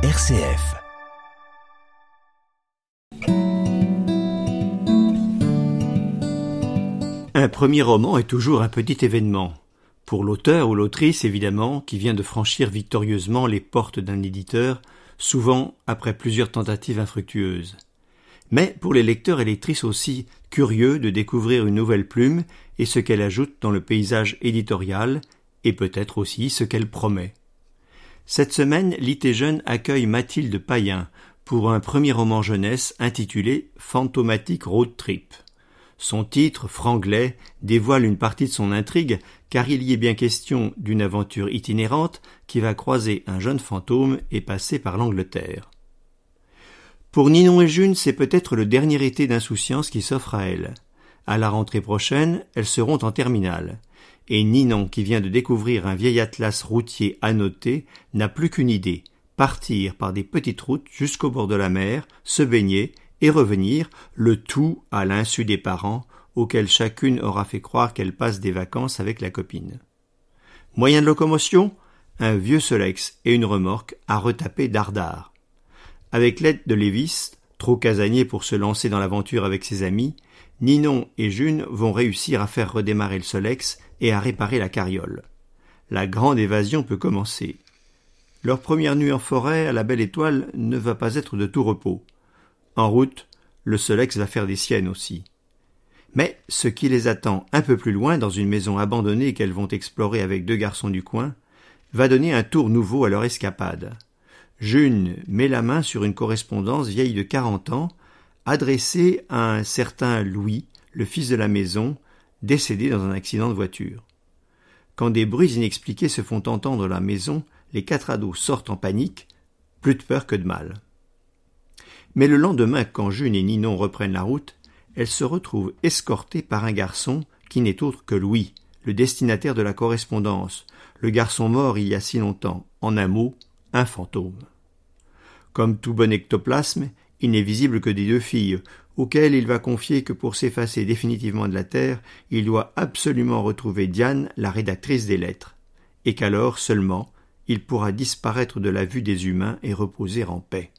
RCF. Un premier roman est toujours un petit événement. Pour l'auteur ou l'autrice, évidemment, qui vient de franchir victorieusement les portes d'un éditeur, souvent après plusieurs tentatives infructueuses. Mais pour les lecteurs et lectrices aussi curieux de découvrir une nouvelle plume et ce qu'elle ajoute dans le paysage éditorial, et peut-être aussi ce qu'elle promet. Cette semaine, Lité Jeune accueille Mathilde Payen pour un premier roman jeunesse intitulé Fantomatique Road Trip. Son titre, franglais, dévoile une partie de son intrigue, car il y est bien question d'une aventure itinérante qui va croiser un jeune fantôme et passer par l'Angleterre. Pour Ninon et June, c'est peut-être le dernier été d'insouciance qui s'offre à elles. À la rentrée prochaine, elles seront en terminale. Et Ninon, qui vient de découvrir un vieil atlas routier annoté, n'a plus qu'une idée partir par des petites routes jusqu'au bord de la mer, se baigner et revenir, le tout à l'insu des parents, auxquels chacune aura fait croire qu'elle passe des vacances avec la copine. Moyen de locomotion? Un vieux Solex et une remorque à retaper dardard. Avec l'aide de Lévis, trop casanier pour se lancer dans l'aventure avec ses amis, Ninon et June vont réussir à faire redémarrer le Solex et à réparer la carriole. La grande évasion peut commencer. Leur première nuit en forêt à la belle étoile ne va pas être de tout repos. En route, le Solex va faire des siennes aussi. Mais ce qui les attend un peu plus loin, dans une maison abandonnée qu'elles vont explorer avec deux garçons du coin, va donner un tour nouveau à leur escapade. June met la main sur une correspondance vieille de quarante ans, adressée à un certain Louis, le fils de la maison, décédé dans un accident de voiture. Quand des bruits inexpliqués se font entendre à la maison, les quatre ados sortent en panique, plus de peur que de mal. Mais le lendemain, quand June et Ninon reprennent la route, elles se retrouvent escortées par un garçon qui n'est autre que Louis, le destinataire de la correspondance, le garçon mort il y a si longtemps, en un mot, un fantôme. Comme tout bon ectoplasme, il n'est visible que des deux filles, auxquelles il va confier que pour s'effacer définitivement de la terre, il doit absolument retrouver Diane, la rédactrice des lettres, et qu'alors seulement il pourra disparaître de la vue des humains et reposer en paix.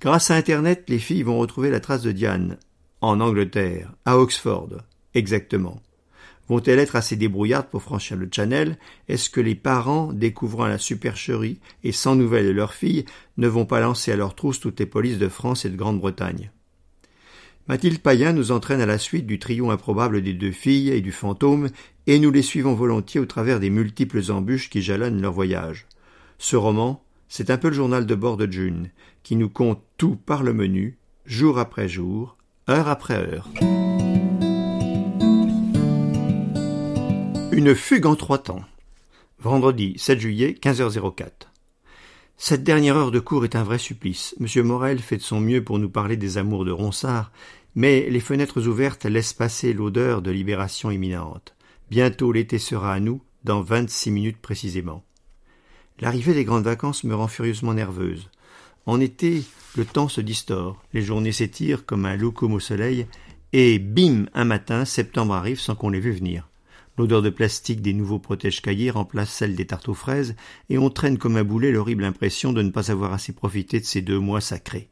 Grâce à Internet, les filles vont retrouver la trace de Diane, en Angleterre, à Oxford, exactement. Vont-elles être assez débrouillardes pour franchir le Channel? Est-ce que les parents, découvrant la supercherie et sans nouvelles de leur fille, ne vont pas lancer à leur trousse toutes les polices de France et de Grande-Bretagne? Mathilde Payen nous entraîne à la suite du trio improbable des deux filles et du fantôme, et nous les suivons volontiers au travers des multiples embûches qui jalonnent leur voyage. Ce roman, c'est un peu le journal de bord de June, qui nous compte tout par le menu, jour après jour, heure après heure. Une fugue en trois temps. Vendredi 7 juillet, 15h04. Cette dernière heure de cours est un vrai supplice. Monsieur Morel fait de son mieux pour nous parler des amours de Ronsard, mais les fenêtres ouvertes laissent passer l'odeur de libération imminente. Bientôt l'été sera à nous, dans vingt-six minutes précisément. L'arrivée des grandes vacances me rend furieusement nerveuse. En été, le temps se distord, les journées s'étirent comme un loukoum au soleil, et bim, un matin, septembre arrive sans qu'on l'ait vu venir. L'odeur de plastique des nouveaux protèges cahiers remplace celle des tartes aux fraises, et on traîne comme un boulet l'horrible impression de ne pas avoir assez profité de ces deux mois sacrés.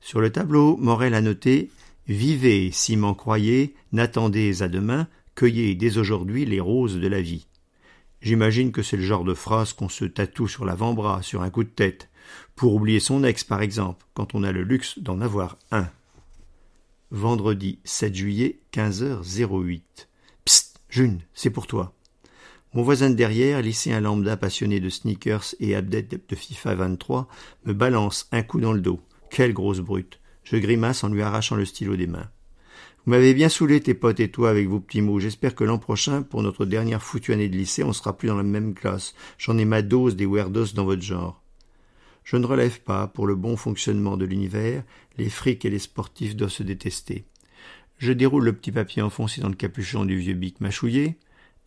Sur le tableau, Morel a noté Vivez si m'en croyez, n'attendez à demain, cueillez dès aujourd'hui les roses de la vie. J'imagine que c'est le genre de phrase qu'on se tatoue sur l'avant-bras, sur un coup de tête, pour oublier son ex, par exemple, quand on a le luxe d'en avoir un. Vendredi 7 juillet, 15h08. June, c'est pour toi. Mon voisin de derrière, lycéen lambda passionné de sneakers et adepte de FIFA 23, me balance un coup dans le dos. Quelle grosse brute. Je grimace en lui arrachant le stylo des mains. Vous m'avez bien saoulé, tes potes et toi, avec vos petits mots. J'espère que l'an prochain, pour notre dernière foutue année de lycée, on sera plus dans la même classe. J'en ai ma dose des weirdos dans votre genre. Je ne relève pas, pour le bon fonctionnement de l'univers, les frics et les sportifs doivent se détester. Je déroule le petit papier enfoncé dans le capuchon du vieux bic mâchouillé,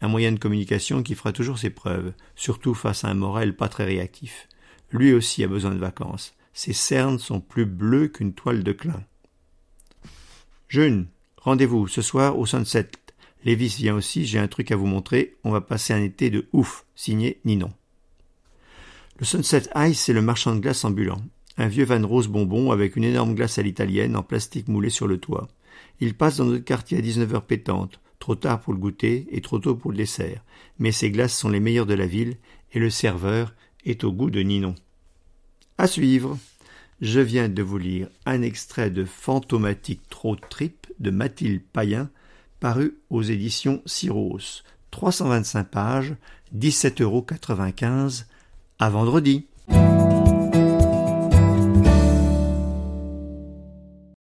un moyen de communication qui fera toujours ses preuves, surtout face à un Morel pas très réactif. Lui aussi a besoin de vacances. Ses cernes sont plus bleues qu'une toile de clin. Jeune, Rendez-vous ce soir au Sunset. Lévis vient aussi, j'ai un truc à vous montrer, on va passer un été de ouf, signé Ninon. Le Sunset Ice, c'est le marchand de glace ambulant. Un vieux van rose bonbon avec une énorme glace à l'italienne en plastique moulé sur le toit. Il passe dans notre quartier à 19h pétante, trop tard pour le goûter et trop tôt pour le dessert. Mais ces glaces sont les meilleures de la ville et le serveur est au goût de Ninon. À suivre. Je viens de vous lire un extrait de Fantomatique Trop Trip de Mathilde Payen, paru aux éditions Cyros. 325 pages, 17,95 euros. À vendredi.